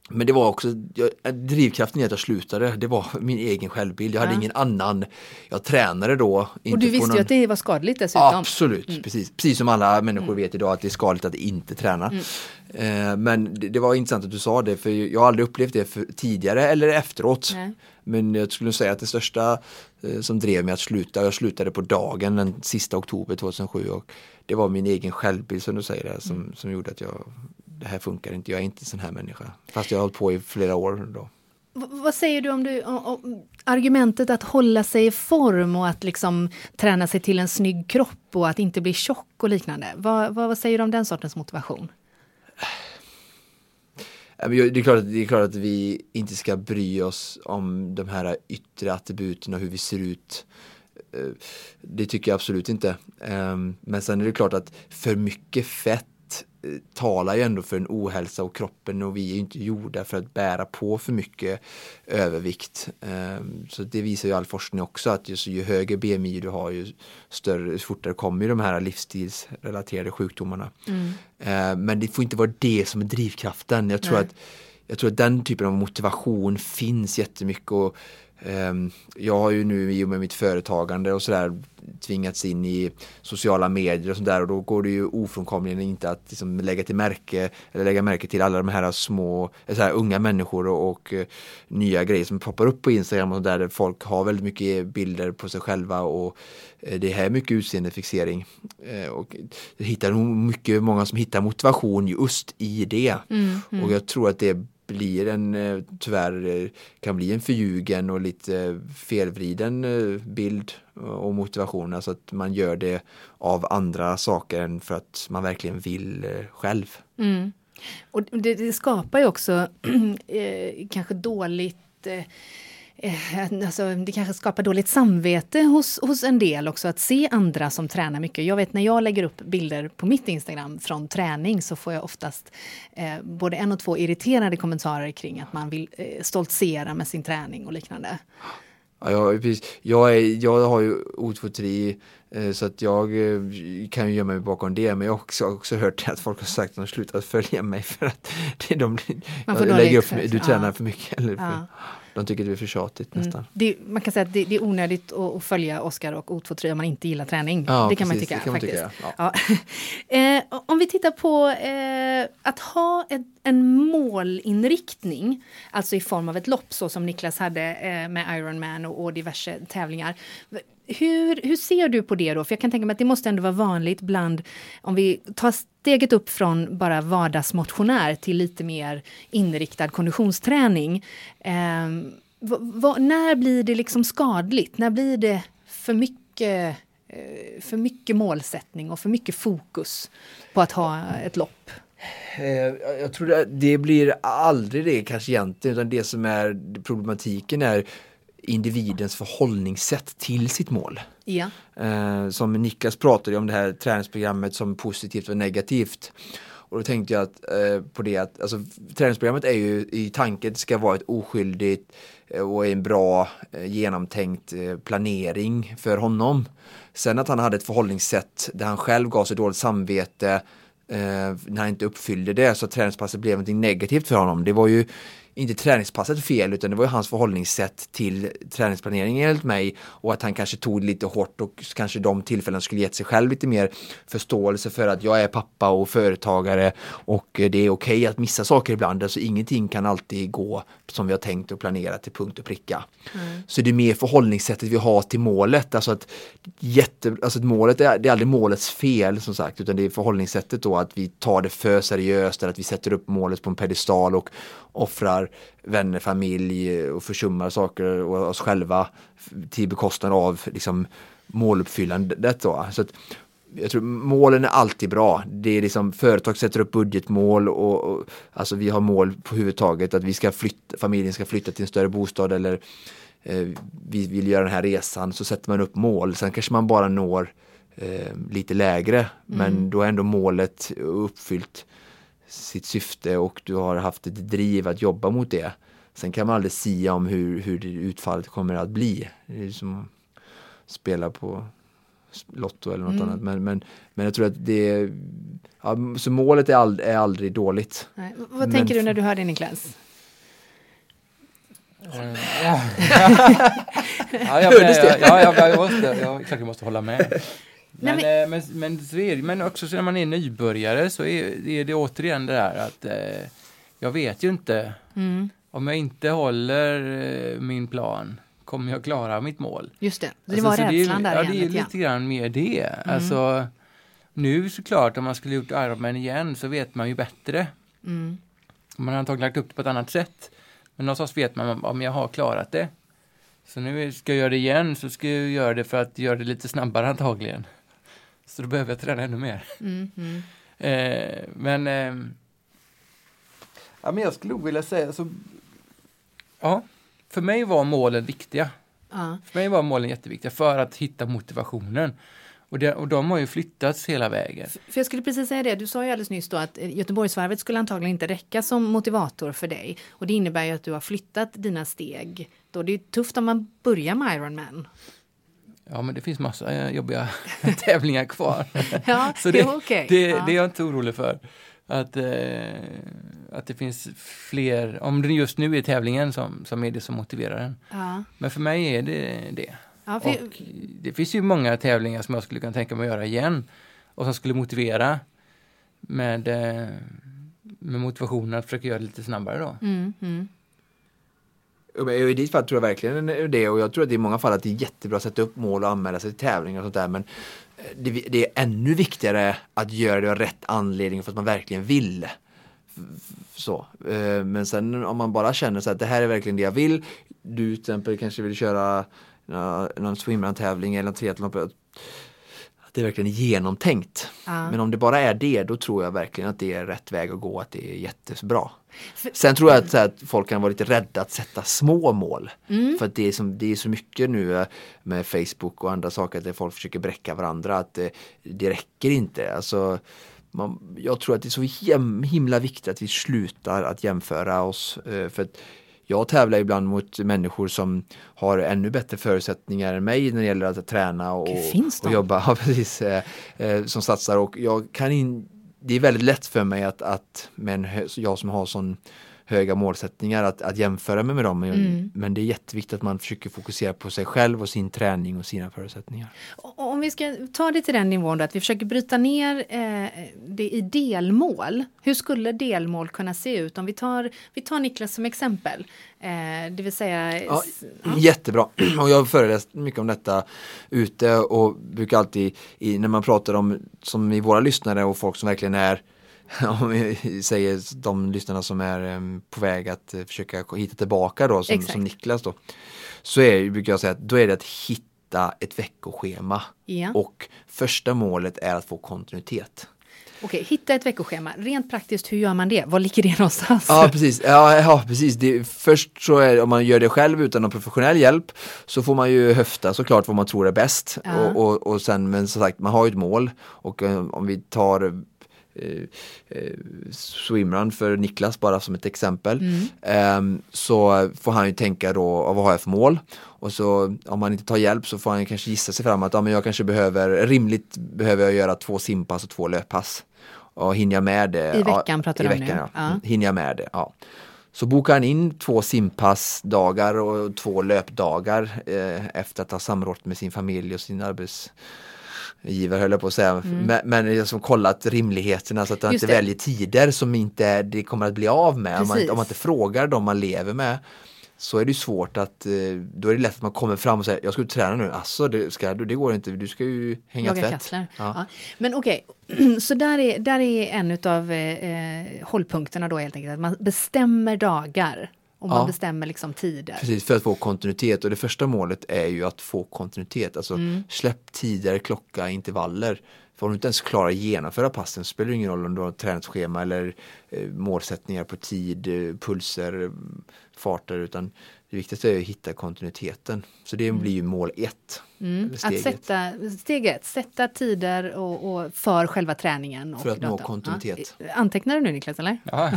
men det var också, jag, drivkraften i att jag slutade, det var min egen självbild. Jag hade Ja. ingen annan, jag tränade då. Och du visste någon, ju att det var skadligt dessutom. Absolut, precis. precis som alla människor vet idag att det är skadligt att inte träna. Eh, men det, det var intressant att du sa det för jag har aldrig upplevt det för, tidigare eller efteråt. Nej. Men jag skulle säga att det största eh, som drev mig att sluta, jag slutade på dagen den sista oktober 2007 och det var min egen självbild som du säger som, som gjorde att jag det här funkar inte, jag är inte en sån här människa. Fast jag har hållit på i flera år då. V- vad säger du om, du om, om argumentet att hålla sig i form och att liksom träna sig till en snygg kropp och att inte bli tjock och liknande? Vad, vad, vad säger du om den sortens motivation? Det är, klart att, det är klart att vi inte ska bry oss om de här yttre attributen och hur vi ser ut. Eh, Det tycker jag absolut inte. Ehm, Men sen är det klart att för mycket fett talar ju ändå för en ohälsa och kroppen och vi är inte gjorda för att bära på för mycket övervikt. Ehm, Så det visar ju all forskning också att just, ju högre BMI du har ju större, fortare kommer de här livsstilsrelaterade sjukdomarna. Eh, Men det får inte vara det som är drivkraften. Jag tror, Nej. att, jag tror att den typen av motivation finns jättemycket. Och, ehm, jag har ju nu i och med mitt företagande och sådär tvingats in i sociala medier och sådär och då går det ju ofrånkomligen inte att liksom lägga till märke eller lägga märke till alla de här små, eh, så här, unga människor och, och eh, nya grejer som poppar upp på Instagram och där folk har väldigt mycket bilder på sig själva och eh, det här är mycket utseendefixering. Och hittar nog mycket, många som hittar motivation just i det. Och jag tror att det blir en, eh, tyvärr eh, kan bli en förljugen och lite felvriden eh, bild och motivation. Alltså att man gör det av andra saker än för att man verkligen vill själv. Mm. Och det, det skapar ju också [clears throat] kanske dåligt eh, Alltså, det kanske skapar dåligt samvete hos, hos en del också att se andra som tränar mycket. Jag vet när jag lägger upp bilder på mitt Instagram från träning så får jag oftast eh, både en och två irriterade kommentarer kring att man vill eh, stoltsera med sin träning och liknande. Ja, jag, precis. Jag, är, jag har ju otfotri eh, så att jag eh, kan ju gömma mig bakom det men jag har också, också hört att folk har sagt att de slutat följa mig för att de, Man får jag lägger upp, exercis. du tränar Ja. för mycket. Eller för, Ja. De tycker det är för tjatigt Mm. nästan. Det, man kan säga att det, det är onödigt att, att följa Oscar och O23 om man inte gillar träning. Ja, det kan man precis, tycka. det kan man faktiskt. tycka, Ja. [laughs] eh, om vi tittar på eh, att ha ett, en målinriktning, alltså i form av ett lopp så som Niklas hade eh, med Ironman och, och diverse tävlingar. Hur, hur ser du på det då? För jag kan tänka mig att det måste ändå vara vanligt bland, om vi tar steget upp från bara vardagsmotionär till lite mer inriktad konditionsträning. Eh, när blir det liksom skadligt? När blir det för mycket, eh, för mycket målsättning och för mycket fokus på att ha ett lopp? Eh, jag tror det blir aldrig det kanske egentligen, utan det som är problematiken är individens förhållningssätt till sitt mål. Ja. Eh, som Niklas pratade om det här träningsprogrammet som positivt och negativt. Och då tänkte jag att, eh, på det att alltså, träningsprogrammet är ju i tanken ska vara ett oskyldigt eh, och en bra eh, genomtänkt eh, planering för honom. Sen att han hade ett förhållningssätt där han själv gav sig dåligt samvete eh, när han inte uppfyllde det så träningspasset blev något negativt för honom. Det var ju inte träningspasset fel utan det var ju hans förhållningssätt till träningsplanering enligt mig och att han kanske tog lite hårt och kanske de tillfällen skulle gett sig själv lite mer förståelse för att jag är pappa och företagare och det är okej okay att missa saker ibland. Alltså ingenting kan alltid gå som vi har tänkt och planerat till punkt och pricka. Mm. Så det är mer förhållningssättet vi har till målet. Alltså att, jätte, alltså att målet är, det är aldrig målets fel som sagt utan det är förhållningssättet då att vi tar det för seriöst eller att vi sätter upp målet på en pedestal och offrar vänner, familj och försummar saker och oss själva till bekostnad av liksom, måluppfyllandet. Då. Så att, jag tror målen är alltid bra. Det är liksom företag sätter upp budgetmål och, och alltså vi har mål på huvudtaget att vi ska flytta, familjen ska flytta till en större bostad eller eh, vi vill göra den här resan så sätter man upp mål. Sen kanske man bara når eh, lite lägre mm. men då är ändå målet uppfyllt sitt syfte och du har haft ett driv att jobba mot det. Sen kan man aldrig sia om hur, hur utfallet kommer att bli. Det är som att spela på Lotto eller något mm. annat. Men, men, men jag tror att det ja, så målet är, ald är aldrig dåligt. Nej. Vad men, tänker du när du hör det Niklas? Ja. [laughs] ja, jag, jag, ja, jag, jag, måste, jag, klart jag måste hålla med. Men, Nej, men, men, men, så är det, men också så när man är nybörjare så är, är det återigen det där att eh, jag vet ju inte mm. om jag inte håller eh, min plan kommer jag klara mitt mål? Just det, det alltså, var rädslan det är, där Ja, det är lite grann mer det. Mm. Alltså, nu såklart, om man skulle gjort Ironman igen så vet man ju bättre. Mm. Man har antagligen lagt upp det på ett annat sätt. Men någonstans vet man om jag har klarat det. Så nu ska jag göra det igen så ska jag göra det för att göra det lite snabbare antagligen. Så då behöver jag träna ännu mer. Mm, mm. [laughs] Eh, men, eh, ja, men jag skulle nog vilja säga så, ja, för mig var målen viktiga. Uh. För mig var målen jätteviktiga för att hitta motivationen. Och, det, och de har ju flyttats hela vägen. För jag skulle precis säga det, du sa ju alldeles nyss då att eh, Göteborgsvarvet skulle antagligen inte räcka som motivator för dig. Och det innebär ju att du har flyttat dina steg. Då det är tufft om man börjar med Ironman. Ja, men det finns massa eh, jobbiga [laughs] tävlingar kvar. ja, Så det, är okay. det, ja. det är jag inte orolig för. Att, eh, att det finns fler, om det just nu är tävlingen som, som är det som motiverar en. Ja. Men för mig är det det. Ja, för... Och det finns ju många tävlingar som jag skulle kunna tänka mig att göra igen och som skulle motivera med, eh, med motivationen att försöka göra det lite snabbare då. Mm, mm. I ditt fall tror jag verkligen det och jag tror att det i många fall att det är jättebra att sätta upp mål och anmäla sig till tävlingar och sånt där men eh, det, det är ännu viktigare att göra det av rätt anledning för att man verkligen vill. Så. Eh, men sen om man bara känner så att det här är verkligen det jag vill. Du till exempel kanske vill köra någon swimrun-tävling eller triathlon det är verkligen genomtänkt. Ja. Men om det bara är det, då tror jag verkligen att det är rätt väg att gå, att det är jättebra. Sen tror jag att, att, folk kan vara lite rädda att sätta små mål. Mm. För att det är, som, det är så mycket nu eh, med Facebook och andra saker där folk försöker bräcka varandra att det, det räcker inte. Alltså, man, jag tror att det är så himla viktigt att vi slutar att jämföra oss. Eh, för att jag tävlar ibland mot människor som har ännu bättre förutsättningar än mig när det gäller att träna och, och jobba. [laughs] Ja, precis, eh, eh, som satsar och jag kan in, det är väldigt lätt för mig att, att men jag som har sån höga målsättningar att, att jämföra mig med dem. Mm. Men det är jätteviktigt att man försöker fokusera på sig själv och sin träning och sina förutsättningar. Om vi ska ta det till den nivån då, att vi försöker bryta ner eh, det i delmål. Hur skulle delmål kunna se ut? Om vi tar, vi tar Niklas som exempel. Eh, det vill säga... Ja, s- Jättebra. [clears throat] Och jag har föreläst mycket om detta ute och brukar alltid i, när man pratar om som i våra lyssnare och folk som verkligen är [laughs] om vi säger de lyssnarna som är på väg att eh, försöka hitta tillbaka då som, som Niklas då. Så är, brukar jag säga att då är det att hitta ett veckoschema. Ja. Och första målet är att få kontinuitet. Okej, hitta ett veckoschema. Rent praktiskt, hur gör man det? Var ligger det någonstans? Ja precis, ja, ja, precis. Det, först så är om man gör det själv utan någon professionell hjälp så får man ju höfta såklart vad man tror är bäst. Ja. Och, och, och sen, men som sagt, man har ju ett mål och eh, om vi tar swimrun för Niklas bara som ett exempel. ehm, så får han ju tänka då, "Ja, vad har jag för mål? Och så om man inte tar hjälp så får han kanske gissa sig fram att ja, men jag kanske behöver, rimligt behöver jag göra två simpass och två löppass. Och hinner jag med det? I veckan pratar du om veckan, nu. Ja. Ja. Mm, Hinner jag med det? Ja. Så bokar han in två simpassdagar och två löpdagar eh, efter att ha samrått med sin familj och sin arbetsgivare höll jag på att säga. Men, men liksom kollat rimligheterna så att Mm. Just inte det. väljer tider som inte det kommer att bli av med. Om man, om man inte frågar dem man lever med så är det svårt att, eh, då är det lätt att man kommer fram och säger jag ska ut träna nu, alltså det, ska det går inte, du ska ju hänga Jaga tvätt. Ja. Ja. Men okej, [clears throat] så där är, där är en av eh, hållpunkterna då helt enkelt, att man bestämmer dagar och man Ja. bestämmer liksom tider. Precis, för att få kontinuitet och det första målet är ju att få kontinuitet. Alltså Mm. släpp tider, klocka, intervaller. För om du inte ens klarar att genomföra passen spelar det ingen roll om du har ett träningsschema eller eh, målsättningar på tid, eh, pulser, farter utan det viktigaste är att hitta kontinuiteten. Så det blir ju mål ett. Mm. Att sätta, steg ett, sätta tider och, och för själva träningen. Och För att nå kontinuitet. Ja. Antecknar du nu Niklas eller? Ja.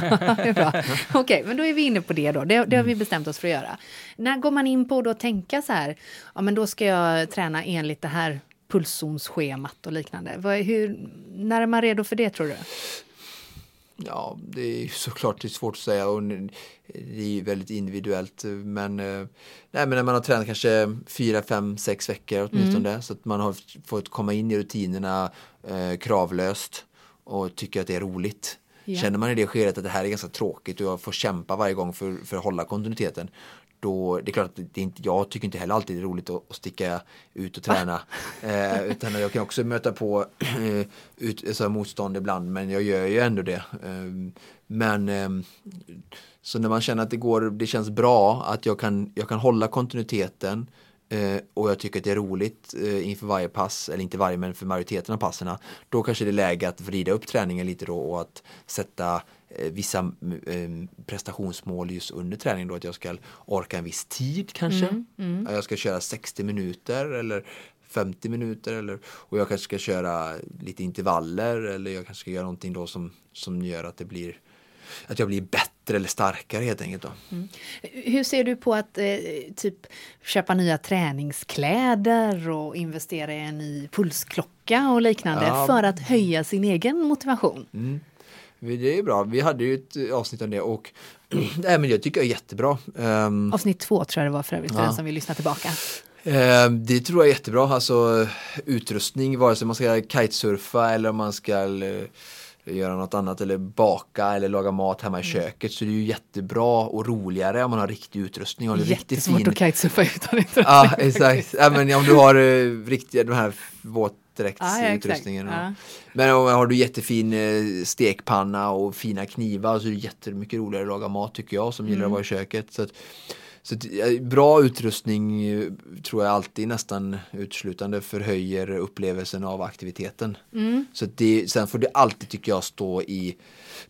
[laughs] Okej, men då är vi inne på det då. Det, det har vi bestämt oss för att göra. När går man in på då att tänka så här, ja men då ska jag träna enligt det här pulszonsschemat och liknande. Vad, hur, när är man redo för det tror du? Ja, det är [laughs] såklart det är svårt att säga och det är väldigt individuellt. Men, eh, nej, men när man har tränat kanske fyra, fem, sex veckor åtminstone Mm. så att man har fått komma in i rutinerna eh, kravlöst och tycker att det är roligt. Ja. Känner man i det skedet att det här är ganska tråkigt och jag får kämpa varje gång för, för att hålla kontinuiteten då, det är klart att det inte, jag tycker inte heller alltid det är roligt att, att sticka ut och träna. [laughs] Eh, utan jag kan också möta på eh, ut, så motstånd ibland men jag gör ju ändå det. Eh, men eh, så när man känner att det går, det känns bra att jag kan, jag kan hålla kontinuiteten eh, och jag tycker att det är roligt eh, inför varje pass, eller inte varje men för majoriteten av passerna. Då kanske det är läge att vrida upp träningen lite då och att sätta vissa eh, prestationsmål just under träningen då att jag ska orka en viss tid kanske. Ja, Jag ska köra 60 minuter eller 50 minuter eller, och jag kanske ska köra lite intervaller eller jag kanske ska göra någonting då som, som gör att det blir att jag blir bättre eller starkare helt enkelt. Då. Hur ser du på att eh, typ köpa nya träningskläder och investera i en ny pulsklocka och liknande Ja. för att höja sin egen motivation? Mm. Det är bra, vi hade ju ett eh, avsnitt om det och [clears throat] nej, men jag tycker det är jättebra. Ehm, Avsnitt två tror jag det var för övrigt, Ja. den som vill lyssna tillbaka. Eh, Det tror jag är jättebra, alltså utrustning, vare sig man ska kitesurfa eller om man ska eh, göra något annat eller baka eller laga mat hemma Mm. i köket så det är ju jättebra och roligare om man har riktig utrustning och riktigt fin att kitesurfa utan utrustning. Ja exakt, ja, men om du har uh, riktiga de här Ja, ja, våtdräktsutrustningen. exakt. och- Ja. Men om har du jättefin eh, stekpanna och fina knivar så är det jättemycket roligare att laga mat tycker jag som Mm. gillar att vara i köket. Så att, så eh, bra utrustning eh, tror jag alltid nästan uteslutande förhöjer upplevelsen av aktiviteten. Mm. Så det, sen får det alltid tycker jag stå i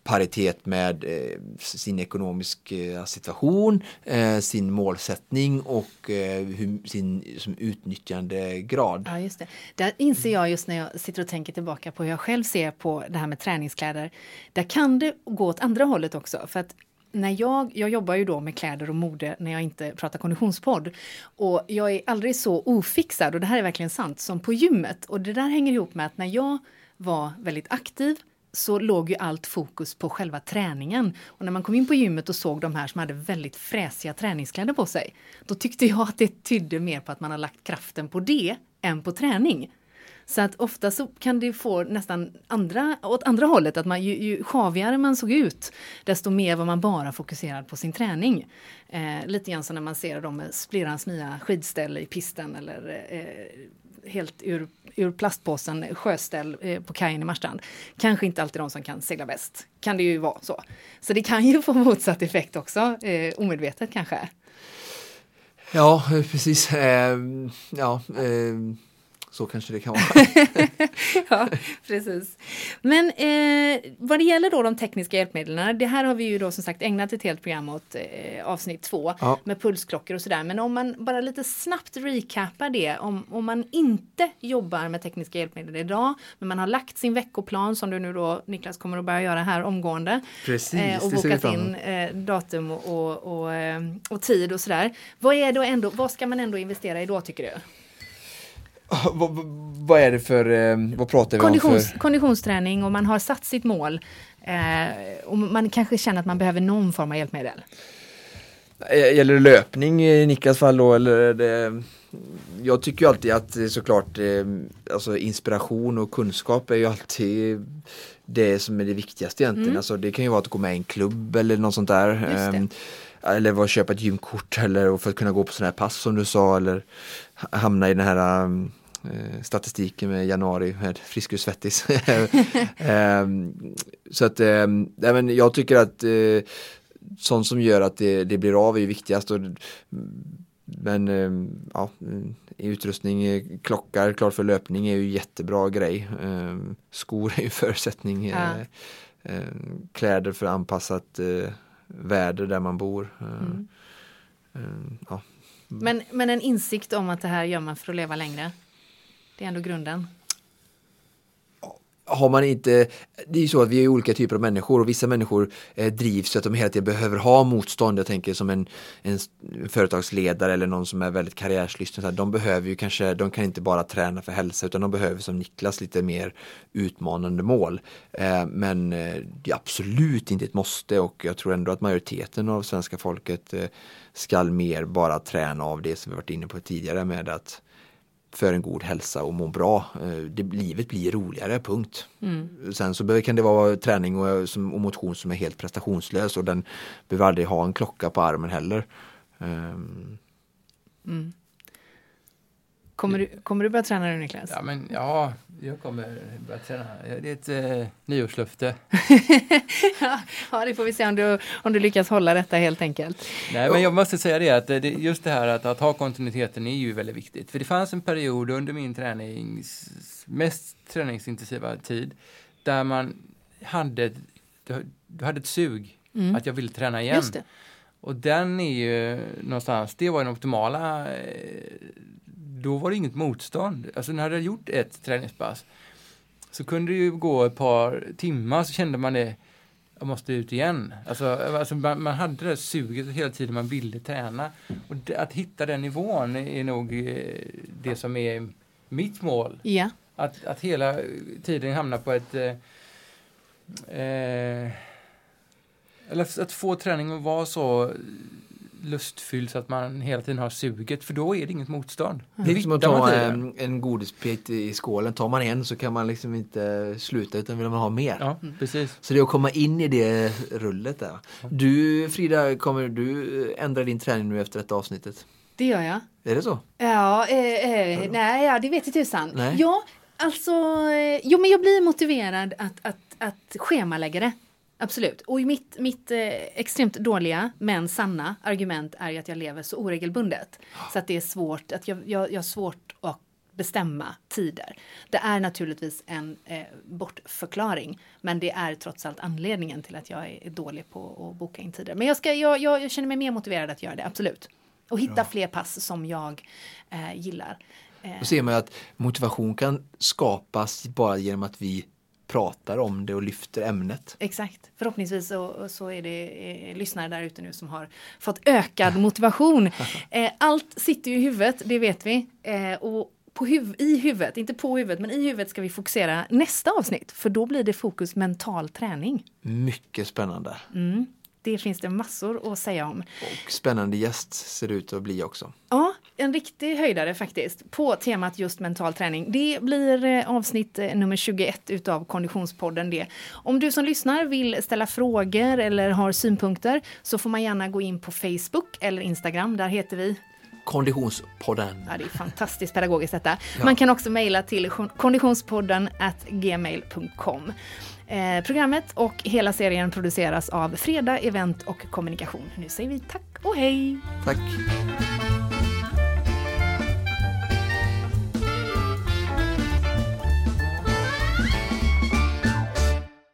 paritet med eh, sin ekonomiska situation, eh, sin målsättning och eh, hur, sin som utnyttjandegrad. Ja, just det. Där inser jag just när jag sitter och tänker tillbaka på hur jag själv ser på det här med träningskläder. Där kan det gå åt andra hållet också. För att när jag, jag jobbar ju då med kläder och mode när jag inte pratar konditionspodd. Och jag är aldrig så ofixad, och det här är verkligen sant, som på gymmet. Och det där hänger ihop med att när jag var väldigt aktiv så låg ju allt fokus på själva träningen. Och när man kom in på gymmet och såg de här som hade väldigt fräsiga träningskläder på sig, då tyckte jag att det tydde mer på att man har lagt kraften på det än på träning. Så att ofta så kan det få nästan andra, åt andra hållet, att man, ju, ju sjavigare man såg ut, desto mer var man bara fokuserad på sin träning. Eh, lite grann som när man ser dem med splirrans nya skidställ i pisten eller eh, helt ur, ur plastpåsen sjöställ eh, på kajen i Marstrand. Kanske inte alltid de som kan segla bäst, kan det ju vara så. Så det kan ju [laughs] få motsatt effekt också, eh, omedvetet kanske. Ja, eh, precis. Eh, ja, eh så kanske det kan vara. [laughs] ja, precis. Men eh, vad det gäller då de tekniska hjälpmedlen, det här har vi ju då som sagt ägnat ett helt program åt eh, avsnitt två ja. med pulsklockor och sådär. Men om man bara lite snabbt recapar det, om, om man inte jobbar med tekniska hjälpmedel idag, men man har lagt sin veckoplan som du nu då Niklas kommer att börja göra här omgående. Precis, eh, och bokat in eh, datum och, och, och, eh, och tid och sådär. Vad, är då ändå, vad ska man ändå investera i då tycker du? [laughs] vad, vad, är det för, eh, vad pratar vi Konditions, om för? Konditionsträning och man har satt sitt mål. Eh, och man kanske känner att man behöver någon form av hjälpmedel. Eh, gäller det löpning i Niklas fall då eller det, Jag tycker ju alltid att såklart alltså inspiration och kunskap är ju alltid det som är det viktigaste egentligen. Mm. Alltså det kan ju vara att gå med i en klubb eller något sånt där. Ehm, eller vara köpa ett gymkort eller för att kunna gå på sådana här pass som du sa eller hamna i den här um, Eh, statistiken med januari med Frisk Svettis. [laughs] Ehm, så att äh, men jag tycker att äh, sånt som gör att det, det blir av är viktigast. Och, men äh, ja, utrustning, klockar, klart för löpning är ju jättebra grej. Ehm, skor är ju [laughs] förutsättning. Ja. kläder för anpassat väder där man bor. Mm. Ja. Men, men en insikt om att det här gör man för att leva längre? Det är ändå grunden. Har man inte, det är ju så att vi är olika typer av människor och vissa människor eh, drivs så att de hela tiden behöver ha motstånd. Jag tänker som en, en företagsledare eller någon som är väldigt karriärslysten. De behöver ju kanske, de kan inte bara träna för hälsa utan de behöver som Niklas lite mer utmanande mål. Eh, men eh, det är absolut inte ett måste och jag tror ändå att majoriteten av svenska folket skall mer bara träna av det som vi varit inne på tidigare med att för en god hälsa och må bra. Eh, det, livet blir roligare, punkt. Mm. Sen så kan det vara träning och, och motion som är helt prestationslös och den behöver aldrig ha en klocka på armen heller. Um. Mm. Kommer, du, kommer du börja träna nu Niklas? Ja, men, ja jag kommer börja träna. Det är ett eh, nyårslöfte. [laughs] ja, det får vi se om du, om du lyckas hålla detta helt enkelt. Nej, men jag måste säga det att det, just det här att, att ha kontinuiteten är ju väldigt viktigt. För det fanns en period under min tränings, mest träningsintensiva tid där man hade, du, hade ett sug mm. att jag ville träna igen. Och den är ju någonstans, det var den optimala eh, då var det inget motstånd. Alltså när jag hade gjort ett träningspass så kunde det ju gå ett par timmar så kände man det, jag måste ut igen. Alltså, alltså man, man, hade det suget hela tiden man ville träna. Och det, att hitta den nivån är nog eh, det som är mitt mål. Ja. Att, att hela tiden hamna på ett eh, eh, eller att få träningen att vara så lustfylld så att man hela tiden har suget för då är det inget motstånd. Det är som att ta en, en godisbit i skålen. Tar man en så kan man liksom inte sluta utan vill man ha mer. Ja, precis. Så det är att komma in i det rullet där. Du Frida, kommer du ändra din träning nu efter detta avsnittet? Det gör jag. Är det så? Ja, eh, eh, nej, ja, det vet jag tusan. Nej. Ja, alltså, eh, jo men jag blir motiverad att, att, att schemalägga det. Absolut. Och mitt, mitt eh, extremt dåliga men sanna argument är ju att jag lever så oregelbundet. Så att det är svårt, att jag, jag, jag har svårt att bestämma tider. Det är naturligtvis en eh, bortförklaring men det är trots allt anledningen till att jag är dålig på att boka in tider. Men jag, ska, jag, jag, jag känner mig mer motiverad att göra det, absolut. Och hitta ja. fler pass som jag eh, gillar. Då ser man att motivation kan skapas bara genom att vi pratar om det och lyfter ämnet. Exakt. Förhoppningsvis så, så är det eh, lyssnare där ute nu som har fått ökad motivation. [laughs] Eh, allt sitter ju i huvudet, det vet vi. Eh, och på huv i huvudet, inte på huvudet, men i huvudet ska vi fokusera nästa avsnitt. För då blir det fokus mental träning. Mycket spännande. Mm. Det finns det massor att säga om. Och spännande gäst ser det ut att bli också. Ja, en riktig höjdare faktiskt på temat just mental träning. Det blir eh, avsnitt eh, nummer 21 utav Konditionspodden det. Om du som lyssnar vill ställa frågor eller har synpunkter så får man gärna gå in på Facebook eller Instagram. Där heter vi Konditionspodden. Ja, det är fantastiskt pedagogiskt detta. Ja. Man kan också mejla till konditionspodden gmail.com. Eh, programmet och hela serien produceras av Freda Event och Kommunikation. Nu säger vi tack och hej! Tack!